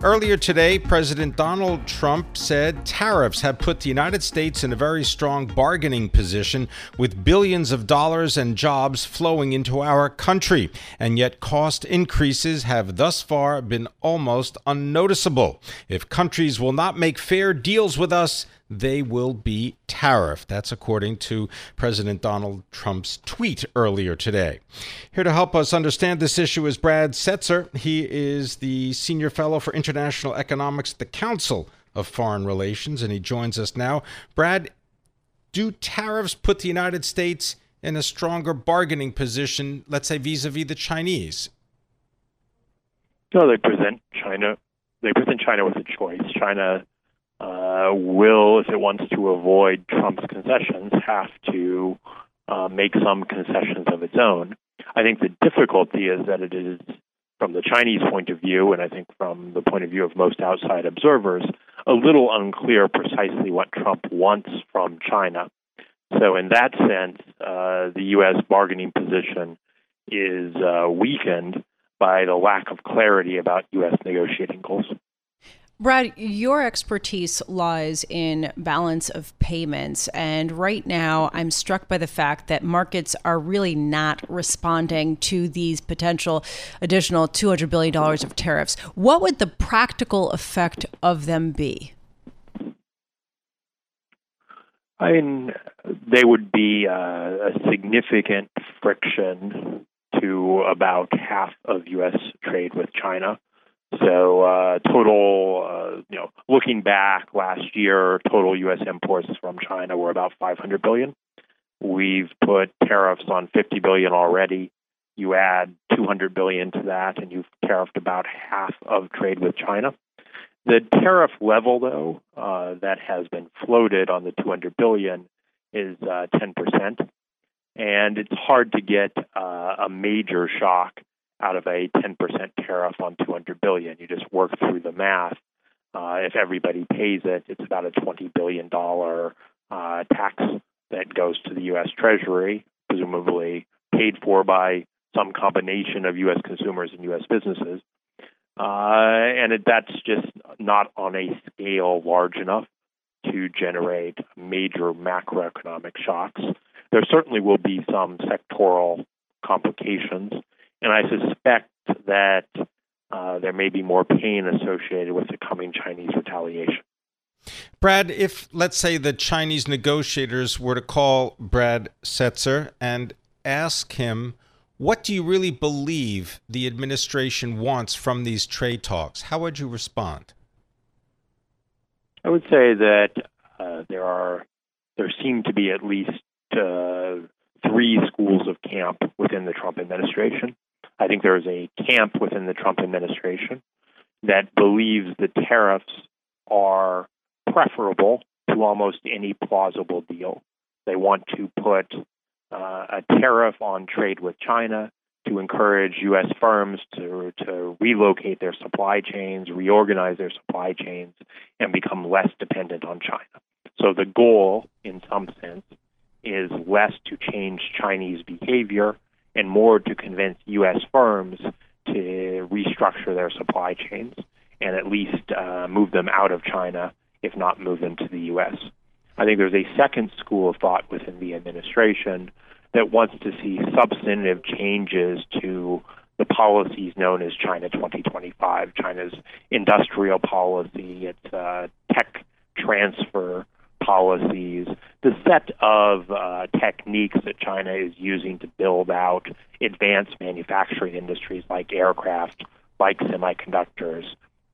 Earlier today, President Donald Trump said tariffs have put the United States in a very strong bargaining position with billions of dollars and jobs flowing into our country. And yet, cost increases have thus far been almost unnoticeable. If countries will not make fair deals with us, they will be tariffed. That's according to President Donald Trump's tweet earlier today. Here to help us understand this issue is Brad Setser. He is the Senior Fellow for International Economics at the Council of Foreign Relations, and he joins us now. Brad, do tariffs put the United States in a stronger bargaining position, let's say vis a vis the Chinese? No, they present China. They present China with a choice. China uh, will, if it wants to avoid Trump's concessions, have to uh, make some concessions of its own. I think the difficulty is that it is, from the Chinese point of view, and I think from the point of view of most outside observers, a little unclear precisely what Trump wants from China. So, in that sense, uh, the U.S. bargaining position is uh, weakened by the lack of clarity about U.S. negotiating goals. Brad, your expertise lies in balance of payments. And right now, I'm struck by the fact that markets are really not responding to these potential additional $200 billion of tariffs. What would the practical effect of them be? I mean, they would be uh, a significant friction to about half of U.S. trade with China. So uh, total, uh, you know, looking back last year, total U.S. imports from China were about 500 billion. We've put tariffs on 50 billion already. You add 200 billion to that, and you've tariffed about half of trade with China. The tariff level, though, uh, that has been floated on the 200 billion is uh, 10%, and it's hard to get uh, a major shock out of a 10% tariff on 200 billion. You just work through the math. Uh, if everybody pays it, it's about a 20 billion dollar uh, tax that goes to the U.S. Treasury, presumably paid for by some combination of U.S. consumers and U.S. businesses. Uh, and it, that's just not on a scale large enough to generate major macroeconomic shocks. There certainly will be some sectoral complications and I suspect that uh, there may be more pain associated with the coming Chinese retaliation. Brad, if let's say the Chinese negotiators were to call Brad Setser and ask him, what do you really believe the administration wants from these trade talks? How would you respond? I would say that uh, there are there seem to be at least uh, three schools of camp within the Trump administration. I think there is a camp within the Trump administration that believes the tariffs are preferable to almost any plausible deal. They want to put uh, a tariff on trade with China to encourage U.S. firms to, to relocate their supply chains, reorganize their supply chains, and become less dependent on China. So the goal, in some sense, is less to change Chinese behavior and more to convince U.S. firms to restructure their supply chains and at least uh, move them out of China, if not move them to the U.S. I think there's a second school of thought within the administration that wants to see substantive changes to the policies known as China 2025, China's industrial policy, its uh, tech transfer policies, the set of uh, techniques that China is using to build out advanced manufacturing industries like aircraft, like semiconductors,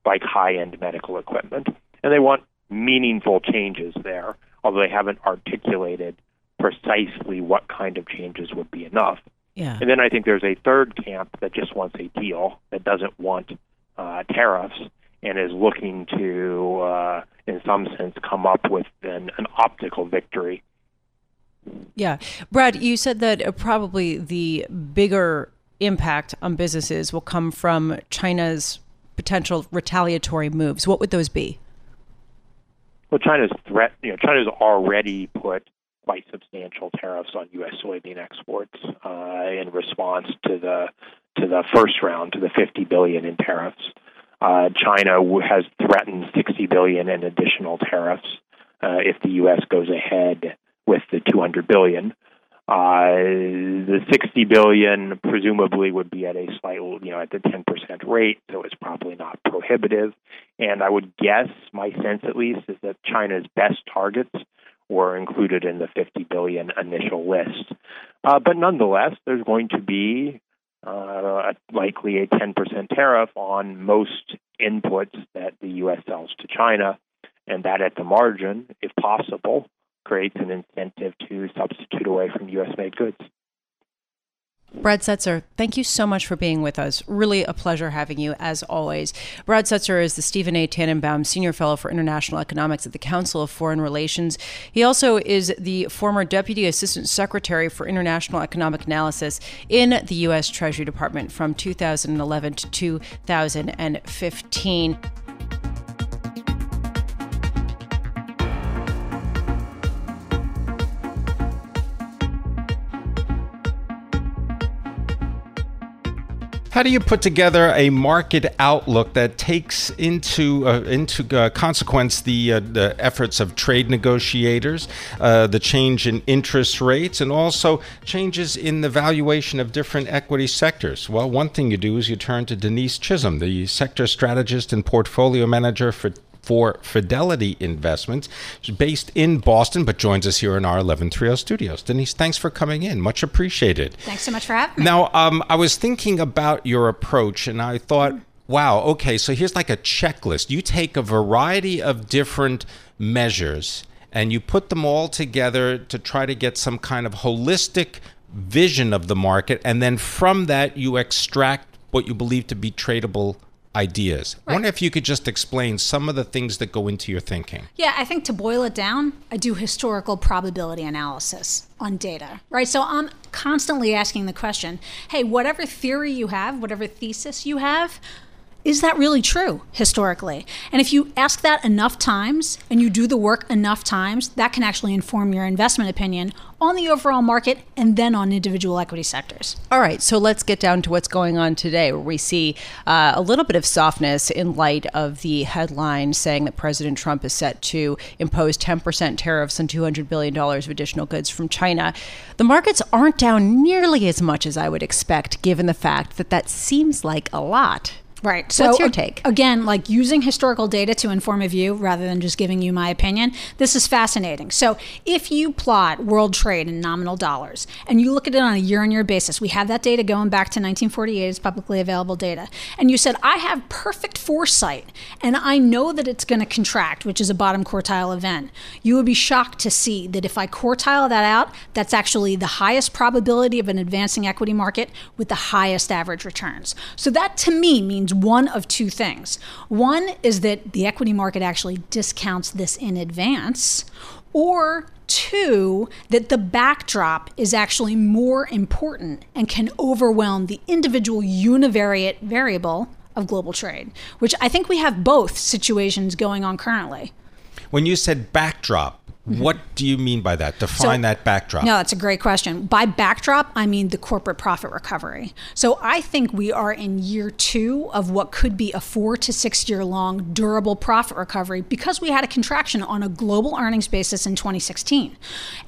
like high end medical equipment. And they want meaningful changes there, although they haven't articulated precisely what kind of changes would be enough. Yeah. And then I think there's a third camp that just wants a deal, that doesn't want uh, tariffs, and is looking to uh, in some sense, come up with an, an optical victory. Yeah. Brad, you said that probably the bigger impact on businesses will come from China's potential retaliatory moves. What would those be? Well, China's threat, you know, China's already put quite substantial tariffs on U.S. soybean exports uh, in response to the to the first round, to the 50 billion in tariffs. Uh, China has threatened 60 billion in additional tariffs uh, if the U.S. goes ahead with the 200 billion. Uh, the 60 billion presumably would be at a slightly, you know, at the 10% rate, so it's probably not prohibitive. And I would guess, my sense at least, is that China's best targets were included in the 50 billion initial list. Uh, but nonetheless, there's going to be uh, likely a 10% tariff on most inputs that the U.S. sells to China, and that at the margin, if possible, creates an incentive to substitute away from U.S. made goods. Brad Setser, thank you so much for being with us. Really a pleasure having you, as always. Brad Setser is the Stephen A. Tannenbaum Senior Fellow for International Economics at the Council of Foreign Relations. He also is the former Deputy Assistant Secretary for International Economic Analysis in the U.S. Treasury Department from 2011 to 2015. How do you put together a market outlook that takes into uh, into uh, consequence the uh, the efforts of trade negotiators, uh, the change in interest rates, and also changes in the valuation of different equity sectors? Well, one thing you do is you turn to Denise Chisholm, the sector strategist and portfolio manager for for Fidelity Investments. She's based in Boston, but joins us here in our 1130 studios. Denise, thanks for coming in. Much appreciated. Thanks so much for having me. Now, um, I was thinking about your approach, and I thought, wow, okay, so here's like a checklist. You take a variety of different measures and you put them all together to try to get some kind of holistic vision of the market, and then from that, you extract what you believe to be tradable ideas. Right. I wonder if you could just explain some of the things that go into your thinking. Yeah, I think to boil it down, I do historical probability analysis on data, right? So I'm constantly asking the question hey, whatever theory you have, whatever thesis you have, is that really true historically? And if you ask that enough times and you do the work enough times, that can actually inform your investment opinion on the overall market and then on individual equity sectors. All right, so let's get down to what's going on today, where we see uh, a little bit of softness in light of the headline saying that President Trump is set to impose 10% tariffs on $200 billion of additional goods from China. The markets aren't down nearly as much as I would expect, given the fact that that seems like a lot. Right. So what's your take? Again, like using historical data to inform a view rather than just giving you my opinion. This is fascinating. So if you plot world trade in nominal dollars and you look at it on a year-on-year basis, we have that data going back to 1948. It's publicly available data. And you said I have perfect foresight and I know that it's going to contract, which is a bottom quartile event. You would be shocked to see that if I quartile that out, that's actually the highest probability of an advancing equity market with the highest average returns. So that to me means one of two things. One is that the equity market actually discounts this in advance, or two, that the backdrop is actually more important and can overwhelm the individual univariate variable of global trade, which I think we have both situations going on currently. When you said backdrop. What do you mean by that? Define so, that backdrop. No, that's a great question. By backdrop, I mean the corporate profit recovery. So I think we are in year two of what could be a four to six year long durable profit recovery because we had a contraction on a global earnings basis in 2016.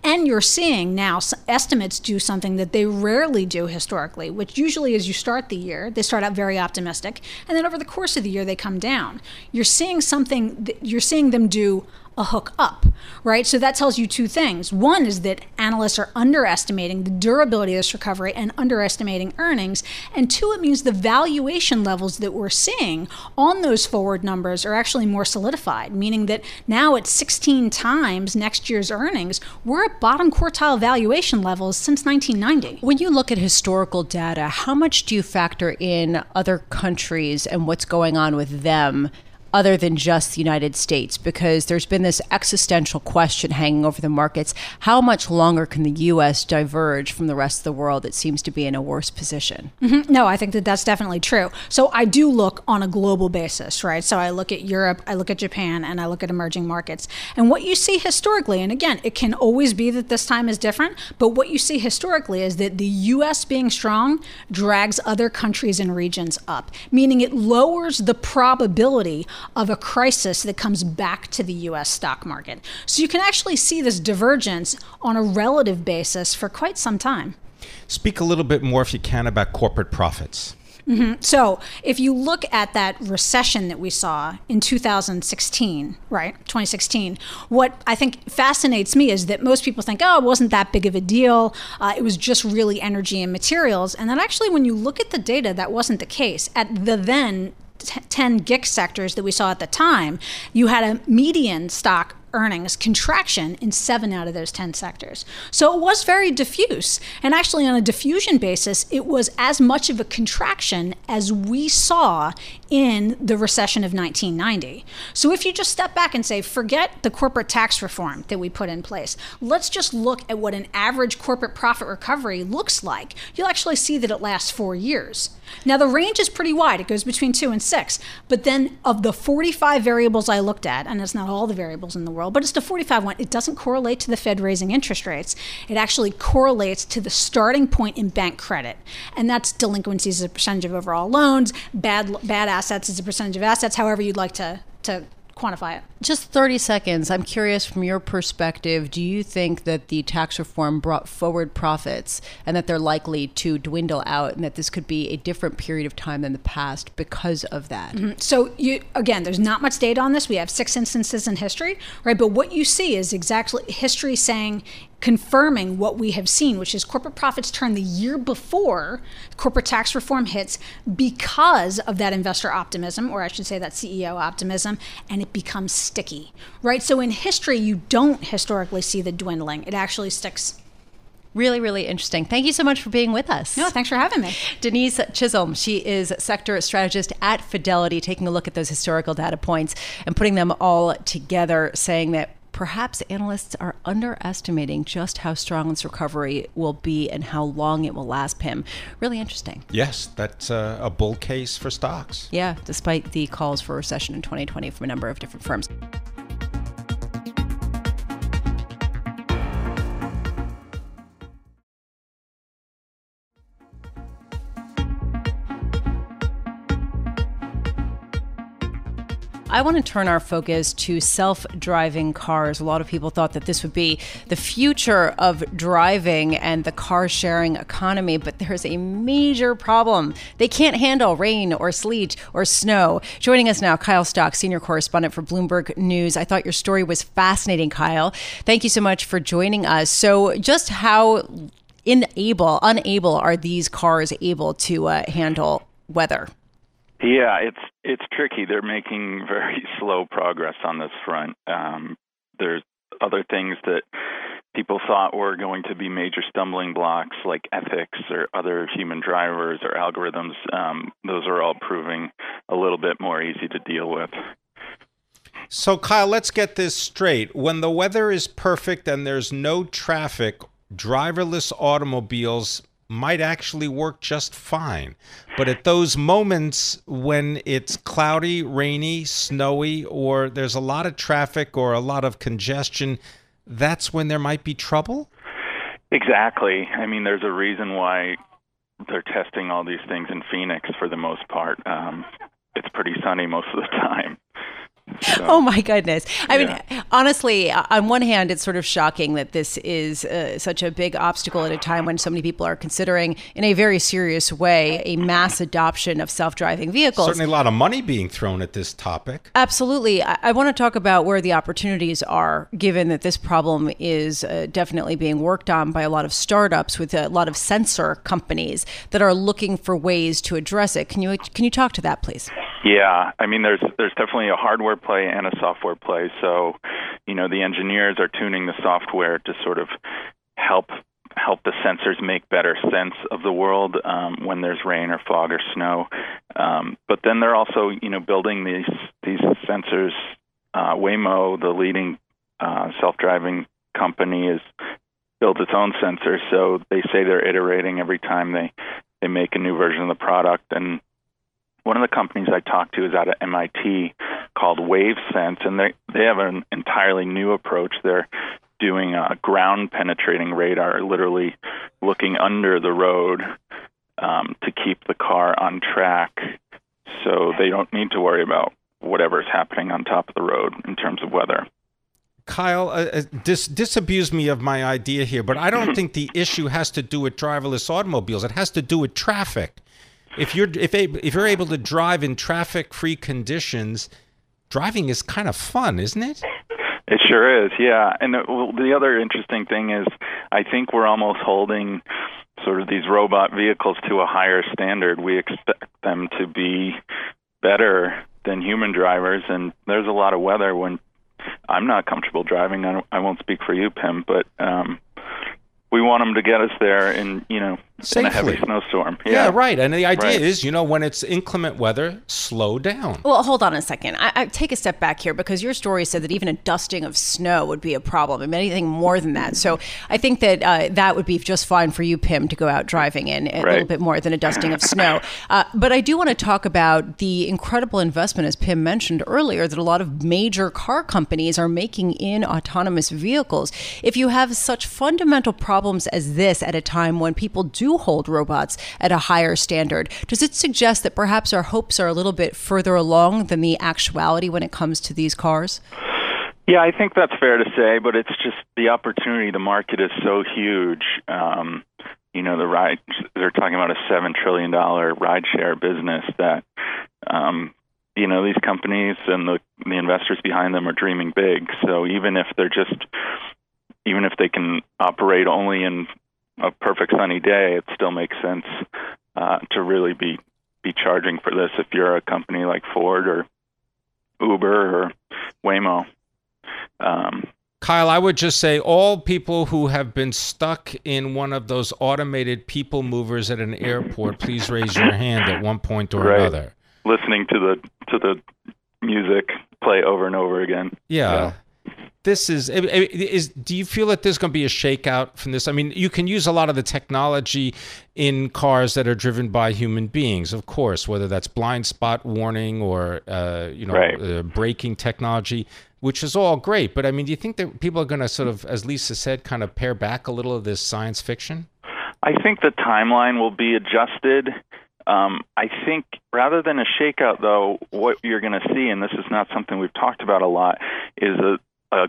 And you're seeing now estimates do something that they rarely do historically, which usually is you start the year, they start out very optimistic, and then over the course of the year, they come down. You're seeing something, you're seeing them do a hook up, right? So that tells you two things. One is that analysts are underestimating the durability of this recovery and underestimating earnings. And two, it means the valuation levels that we're seeing on those forward numbers are actually more solidified, meaning that now at 16 times next year's earnings, we're at bottom quartile valuation levels since 1990. When you look at historical data, how much do you factor in other countries and what's going on with them other than just the United States? Because there's been this existential question hanging over the markets. How much longer can the U.S. diverge from the rest of the world? that seems to be in a worse position. Mm-hmm. No, I think that that's definitely true. So I do look on a global basis, right? So I look at Europe, I look at Japan, and I look at emerging markets. And what you see historically, and again, it can always be that this time is different, but what you see historically is that the U.S. being strong drags other countries and regions up, meaning it lowers the probability of a crisis that comes back to the US stock market. So you can actually see this divergence on a relative basis for quite some time. Speak a little bit more, if you can, about corporate profits. Mm-hmm. So, if you look at that recession that we saw in 2016, right, 2016, what I think fascinates me is that most people think, oh, it wasn't that big of a deal. Uh, it was just really energy and materials. And then actually, when you look at the data, that wasn't the case. At the then 10 GICS sectors that we saw at the time, you had a median stock earnings contraction in seven out of those 10 sectors. So it was very diffuse. And actually, on a diffusion basis, it was as much of a contraction as we saw in the recession of 1990. So if you just step back and say, forget the corporate tax reform that we put in place, let's just look at what an average corporate profit recovery looks like, you'll actually see that it lasts four years. Now, the range is pretty wide, it goes between two and six. But then, of the 45 variables I looked at, and it's not all the variables in the world, but it's the 45 one, it doesn't correlate to the Fed raising interest rates. It actually correlates to the starting point in bank credit. And that's delinquencies as a percentage of overall loans, bad, bad assets as a percentage of assets, however you'd like to, to quantify it. Just 30 seconds. I'm curious from your perspective, do you think that the tax reform brought forward profits and that they're likely to dwindle out and that this could be a different period of time than the past because of that? Mm-hmm. So, you again, there's not much data on this. We have six instances in history, right? But what you see is exactly history saying confirming what we have seen, which is corporate profits turn the year before corporate tax reform hits because of that investor optimism, or I should say that CEO optimism, and it becomes sticky, right? So in history, you don't historically see the dwindling, it actually sticks. Really, really interesting. Thank you so much for being with us. No, thanks for having me. Denise Chisholm, she is sector strategist at Fidelity, taking a look at those historical data points and putting them all together, saying that perhaps analysts are underestimating just how strong this recovery will be and how long it will last, Pimm. Really interesting. Yes, that's a, a bull case for stocks. Yeah, despite the calls for recession in 2020 from a number of different firms. I want to turn our focus to self driving cars. A lot of people thought that this would be the future of driving and the car sharing economy, but there's a major problem. They can't handle rain or sleet or snow. Joining us now, Kyle Stock, senior correspondent for Bloomberg News. I thought your story was fascinating, Kyle. Thank you so much for joining us. So, just how unable, unable are these cars able to uh, handle weather? Yeah, it's it's tricky. They're making very slow progress on this front. Um, there's other things that people thought were going to be major stumbling blocks, like ethics or other human drivers or algorithms. Um, those are all proving a little bit more easy to deal with. So, Kyle, let's get this straight. When the weather is perfect and there's no traffic, driverless automobiles might actually work just fine. But at those moments when it's cloudy, rainy, snowy, or there's a lot of traffic or a lot of congestion, that's when there might be trouble? Exactly. I mean, there's a reason why they're testing all these things in Phoenix for the most part. Um, it's pretty sunny most of the time. So, oh my goodness. I yeah. mean, honestly, on one hand, it's sort of shocking that this is uh, such a big obstacle at a time when so many people are considering, in a very serious way, a mass adoption of self driving vehicles. Certainly a lot of money being thrown at this topic. Absolutely. I, I want to talk about where the opportunities are, given that this problem is uh, definitely being worked on by a lot of startups with a lot of sensor companies that are looking for ways to address it. Can you, can you talk to that, please? Yeah, I mean, there's there's definitely a hardware play and a software play. So, you know, the engineers are tuning the software to sort of help help the sensors make better sense of the world um, when there's rain or fog or snow. Um, but then they're also, you know, building these these sensors. Uh, Waymo, the leading uh, self-driving company, is built its own sensor. So they say they're iterating every time they they make a new version of the product. And one of the companies I talked to is out of MIT called WaveSense, and they they have an entirely new approach. They're doing a ground penetrating radar, literally looking under the road um, to keep the car on track, so they don't need to worry about whatever's happening on top of the road in terms of weather. Kyle, uh, uh dis- disabuse me of my idea here, but I don't think the issue has to do with driverless automobiles. It has to do with traffic. If you're if if you're able to drive in traffic-free conditions, driving is kind of fun, isn't it? It sure is, yeah. And the, well, the other interesting thing is, I think we're almost holding sort of these robot vehicles to a higher standard. We expect them to be better than human drivers, and there's a lot of weather when I'm not comfortable driving. I, I won't speak for you, Pimm, but um, we want them to get us there in you know Safely. in a heavy snowstorm. Yeah. yeah. right. And the idea right. is, you know, when it's inclement weather, slow down. Well, hold on a second. I, I, take a step back here because your story said that even a dusting of snow would be a problem, and anything more than that. So I think that uh, that would be just fine for you, Pimm, to go out driving in a right. little bit more than a dusting of snow. Uh, but I do want to talk about the incredible investment, as Pim mentioned earlier, that a lot of major car companies are making in autonomous vehicles. If you have such fundamental problems as this at a time when people do do hold robots at a higher standard. Does it suggest that perhaps our hopes are a little bit further along than the actuality when it comes to these cars? Yeah, I think that's fair to say, but it's just the opportunity. The market is so huge. Um, you know, the ride, they're talking about a $7 trillion rideshare business that, um, you know, these companies and the, the investors behind them are dreaming big. So even if they're just, even if they can operate only in a perfect sunny day, it still makes sense uh, to really be be charging for this if you're a company like Ford or Uber or Waymo. Um, Kyle, I would just say all people who have been stuck in one of those automated people movers at an airport, please raise your hand at one point or right. another. Listening to the to the music play over and over again. Yeah. yeah this is is do you feel that there's going to be a shakeout from this? I mean, you can use a lot of the technology in cars that are driven by human beings, of course, whether that's blind spot warning or uh, you know right. uh, braking technology, which is all great. But I mean, do you think that people are going to sort of, as Lisa said, kind of pare back a little of this science fiction? I think the timeline will be adjusted. Um, I think rather than a shakeout, though, what you're going to see, and this is not something we've talked about a lot, is a, a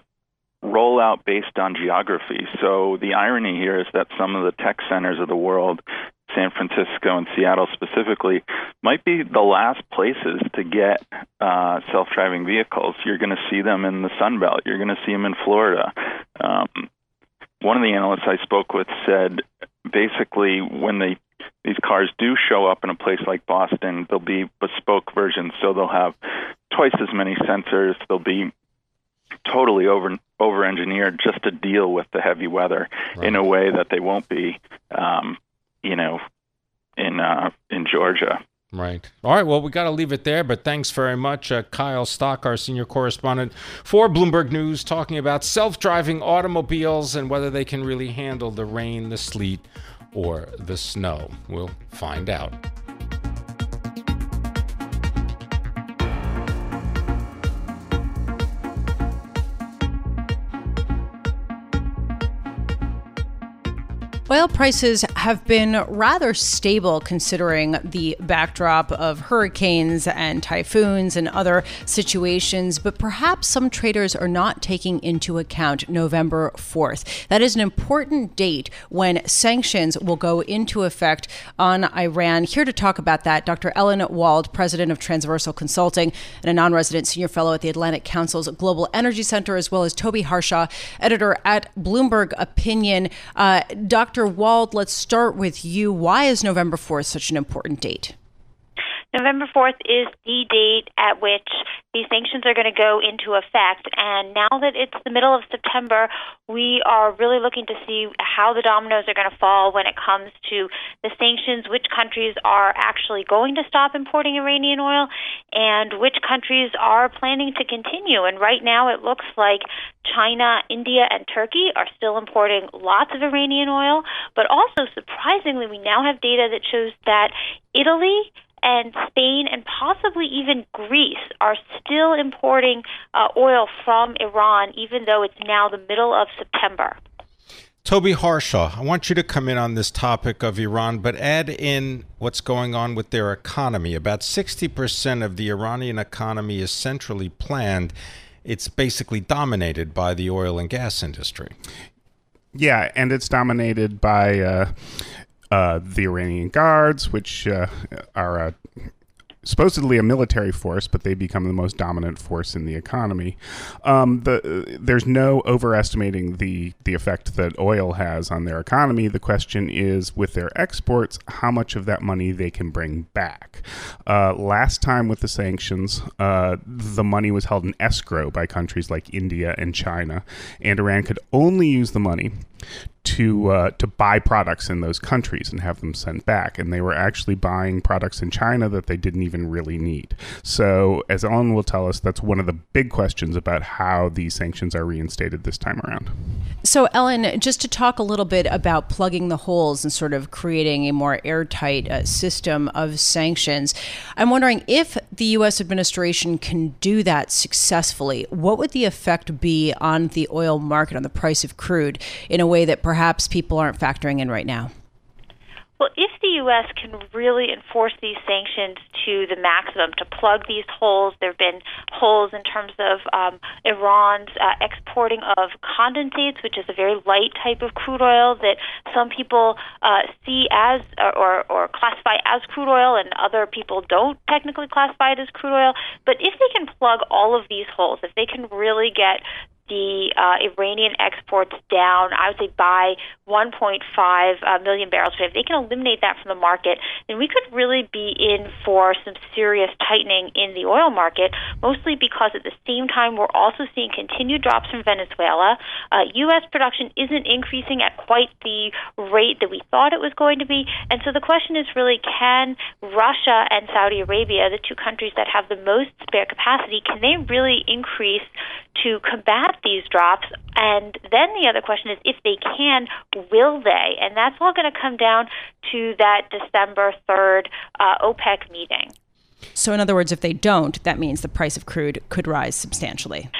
rollout based on geography. So the irony here is that some of the tech centers of the world, San Francisco and Seattle specifically, might be the last places to get uh, self-driving vehicles. You're going to see them in the Sun Belt. You're going to see them in Florida. Um, one of the analysts I spoke with said basically when they these cars do show up in a place like Boston, they'll be bespoke versions. So they'll have twice as many sensors. They'll be totally over over engineered just to deal with the heavy weather right. in a way that they won't be, um, you know, in uh, in Georgia. Right. All right. Well, we got to leave it there, but thanks very much, uh, Kyle Stock, our senior correspondent for Bloomberg News, talking about self driving automobiles and whether they can really handle the rain, the sleet, or the snow. We'll find out. Oil prices have been rather stable considering the backdrop of hurricanes and typhoons and other situations, but perhaps some traders are not taking into account November 4th. That is an important date when sanctions will go into effect on Iran. Here to talk about that, Dr. Ellen Wald, president of Transversal Consulting and a non resident senior fellow at the Atlantic Council's Global Energy Center, as well as Toby Harshaw, editor at Bloomberg Opinion. Uh, Dr. Dr. Wald, let's start with you. Why is November 4th such an important date? November 4th is the date at which these sanctions are going to go into effect. And now that it's the middle of September, we are really looking to see how the dominoes are going to fall when it comes to the sanctions, which countries are actually going to stop importing Iranian oil, and which countries are planning to continue. And right now, it looks like China, India, and Turkey are still importing lots of Iranian oil, but also surprisingly, we now have data that shows that Italy and Spain and possibly even Greece are still importing uh, oil from Iran, even though it's now the middle of September. Toby Harshaw, I want you to come in on this topic of Iran, but add in what's going on with their economy. About 60% of the Iranian economy is centrally planned. It's basically dominated by the oil and gas industry. Yeah, and it's dominated by uh, uh, the Iranian Guards, which uh, are supposedly a military force, but they become the most dominant force in the economy. Um, the, there's no overestimating the the effect that oil has on their economy. The question is, with their exports, how much of that money they can bring back. Uh, last time with the sanctions, uh, the money was held in escrow by countries like India and China, and Iran could only use the money to uh, to buy products in those countries and have them sent back. And they were actually buying products in China that they didn't even really need. So, as Ellen will tell us, that's one of the big questions about how these sanctions are reinstated this time around. So, Ellen, just to talk a little bit about plugging the holes and sort of creating a more airtight uh, system of sanctions, I'm wondering if the U.S. administration can do that successfully, what would the effect be on the oil market, on the price of crude, in a way that perhaps people aren't factoring in right now? Well, if the U.S. can really enforce these sanctions to the maximum, to plug these holes, there have been holes in terms of um, Iran's uh, exporting of condensates, which is a very light type of crude oil that some people uh, see as or, or classify as crude oil, and other people don't technically classify it as crude oil. But if they can plug all of these holes, if they can really get the uh, Iranian exports down, I would say by 1.5 uh, million barrels per day. If they can eliminate that from the market, then we could really be in for some serious tightening in the oil market, mostly because at the same time we're also seeing continued drops from Venezuela. Uh, U.S. production isn't increasing at quite the rate that we thought it was going to be. And so the question is really can Russia and Saudi Arabia, the two countries that have the most spare capacity, can they really increase to combat these drops? And then the other question is if they can, will they? And that's all going to come down to that December 3rd uh, OPEC meeting. So, in other words, if they don't, that means the price of crude could rise substantially.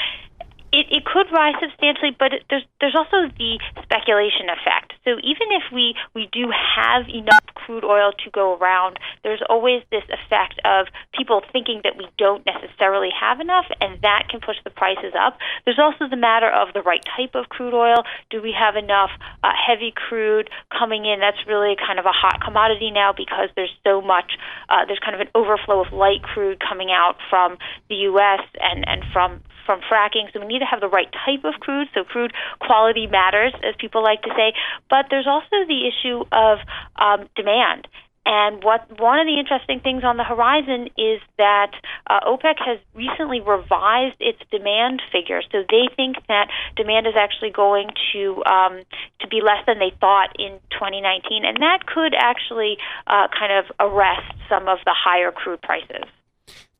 Could rise substantially, but there's there's also the speculation effect. So even if we we do have enough crude oil to go around, there's always this effect of people thinking that we don't necessarily have enough, and that can push the prices up. There's also the matter of the right type of crude oil. Do we have enough uh, heavy crude coming in? That's really kind of a hot commodity now because there's so much. Uh, there's kind of an overflow of light crude coming out from the U.S. and and from from fracking. So we need to have the right type of crude. So crude quality matters, as people like to say. But there's also the issue of um, demand. And what one of the interesting things on the horizon is that uh, OPEC has recently revised its demand figure. So they think that demand is actually going to um, to be less than they thought in 2019, and that could actually uh, kind of arrest some of the higher crude prices.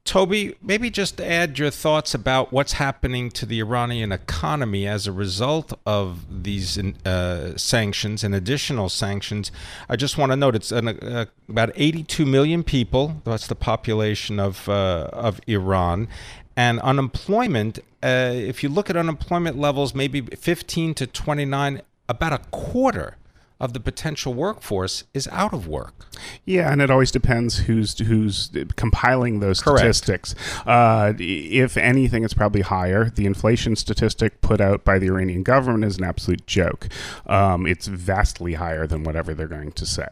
Toby, maybe just add your thoughts about what's happening to the Iranian economy as a result of these uh, sanctions and additional sanctions. I just want to note it's an, uh, about 82 million people. That's the population of uh, of Iran, and unemployment. Uh, if you look at unemployment levels, maybe 15 to 29, about a quarter of the potential workforce is out of work. Yeah, and it always depends who's who's compiling those Correct. statistics. Uh, if anything, it's probably higher. The inflation statistic put out by the Iranian government is an absolute joke. Um, it's vastly higher than whatever they're going to say.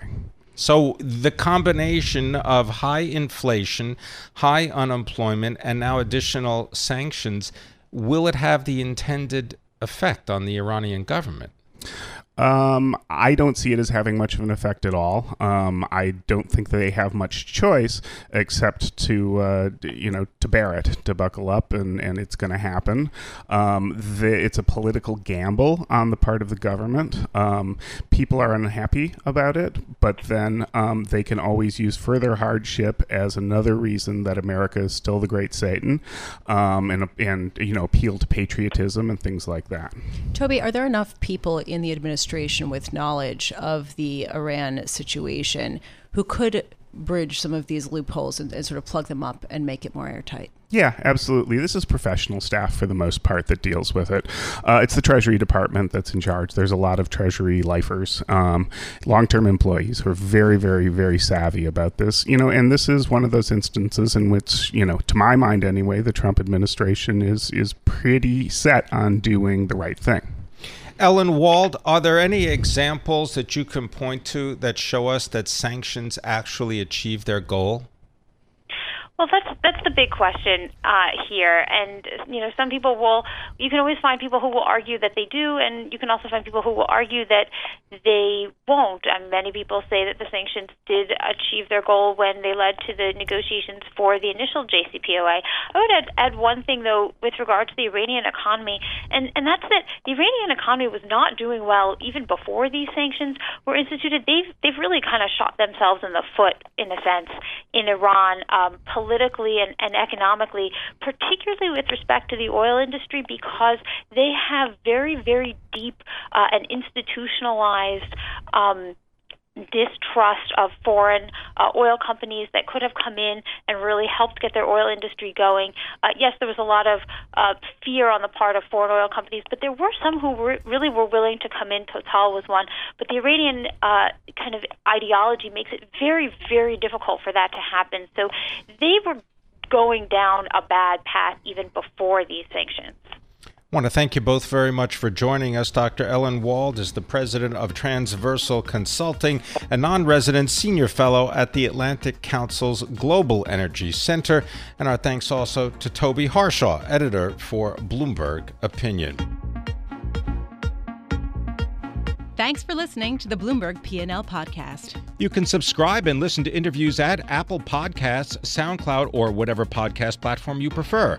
So the combination of high inflation, high unemployment, and now additional sanctions, will it have the intended effect on the Iranian government? Um, I don't see it as having much of an effect at all. Um, I don't think they have much choice except to, uh, you know, to bear it, to buckle up, and, and it's going to happen. Um, the, it's a political gamble on the part of the government. Um, people are unhappy about it, but then um, they can always use further hardship as another reason that America is still the great Satan, um, and and you know, appeal to patriotism and things like that. Toby, are there enough people in the administration? Administration with knowledge of the Iran situation who could bridge some of these loopholes and, and, sort of plug them up and make it more airtight. Yeah, absolutely. This is professional staff for the most part that deals with it. Uh, it's the Treasury Department that's in charge. There's a lot of Treasury lifers, um, long term employees who are very, very, very savvy about this. You know, and this is one of those instances in which, you know, to my mind anyway, the Trump administration is is pretty set on doing the right thing. Ellen Wald, are there any examples that you can point to that show us that sanctions actually achieve their goal? Well, that's that's the big question uh, here, and you know, some people will. You can always find people who will argue that they do, and you can also find people who will argue that they won't. And many people say that the sanctions did achieve their goal when they led to the negotiations for the initial JCPOA. I would add, add one thing though, with regard to the Iranian economy, and and that's that the Iranian economy was not doing well even before these sanctions were instituted. They've they've really kind of shot themselves in the foot in a sense in Iran. Um, politically and, and economically, particularly with respect to the oil industry, because they have very, very deep uh, and institutionalized. Um, distrust of foreign uh, oil companies that could have come in and really helped get their oil industry going. Uh, yes, there was a lot of uh, fear on the part of foreign oil companies, but there were some who were, really were willing to come in. Total was one, but the Iranian uh, kind of ideology makes it very, very difficult for that to happen. So they were going down a bad path even before these sanctions. I want to thank you both very much for joining us. Dr. Ellen Wald is the president of Transversal Consulting, a non resident senior fellow at the Atlantic Council's Global Energy Center. And our thanks also to Toby Harshaw, editor for Bloomberg Opinion. Thanks for listening to the Bloomberg P&L podcast. You can subscribe and listen to interviews at Apple Podcasts, SoundCloud, or whatever podcast platform you prefer.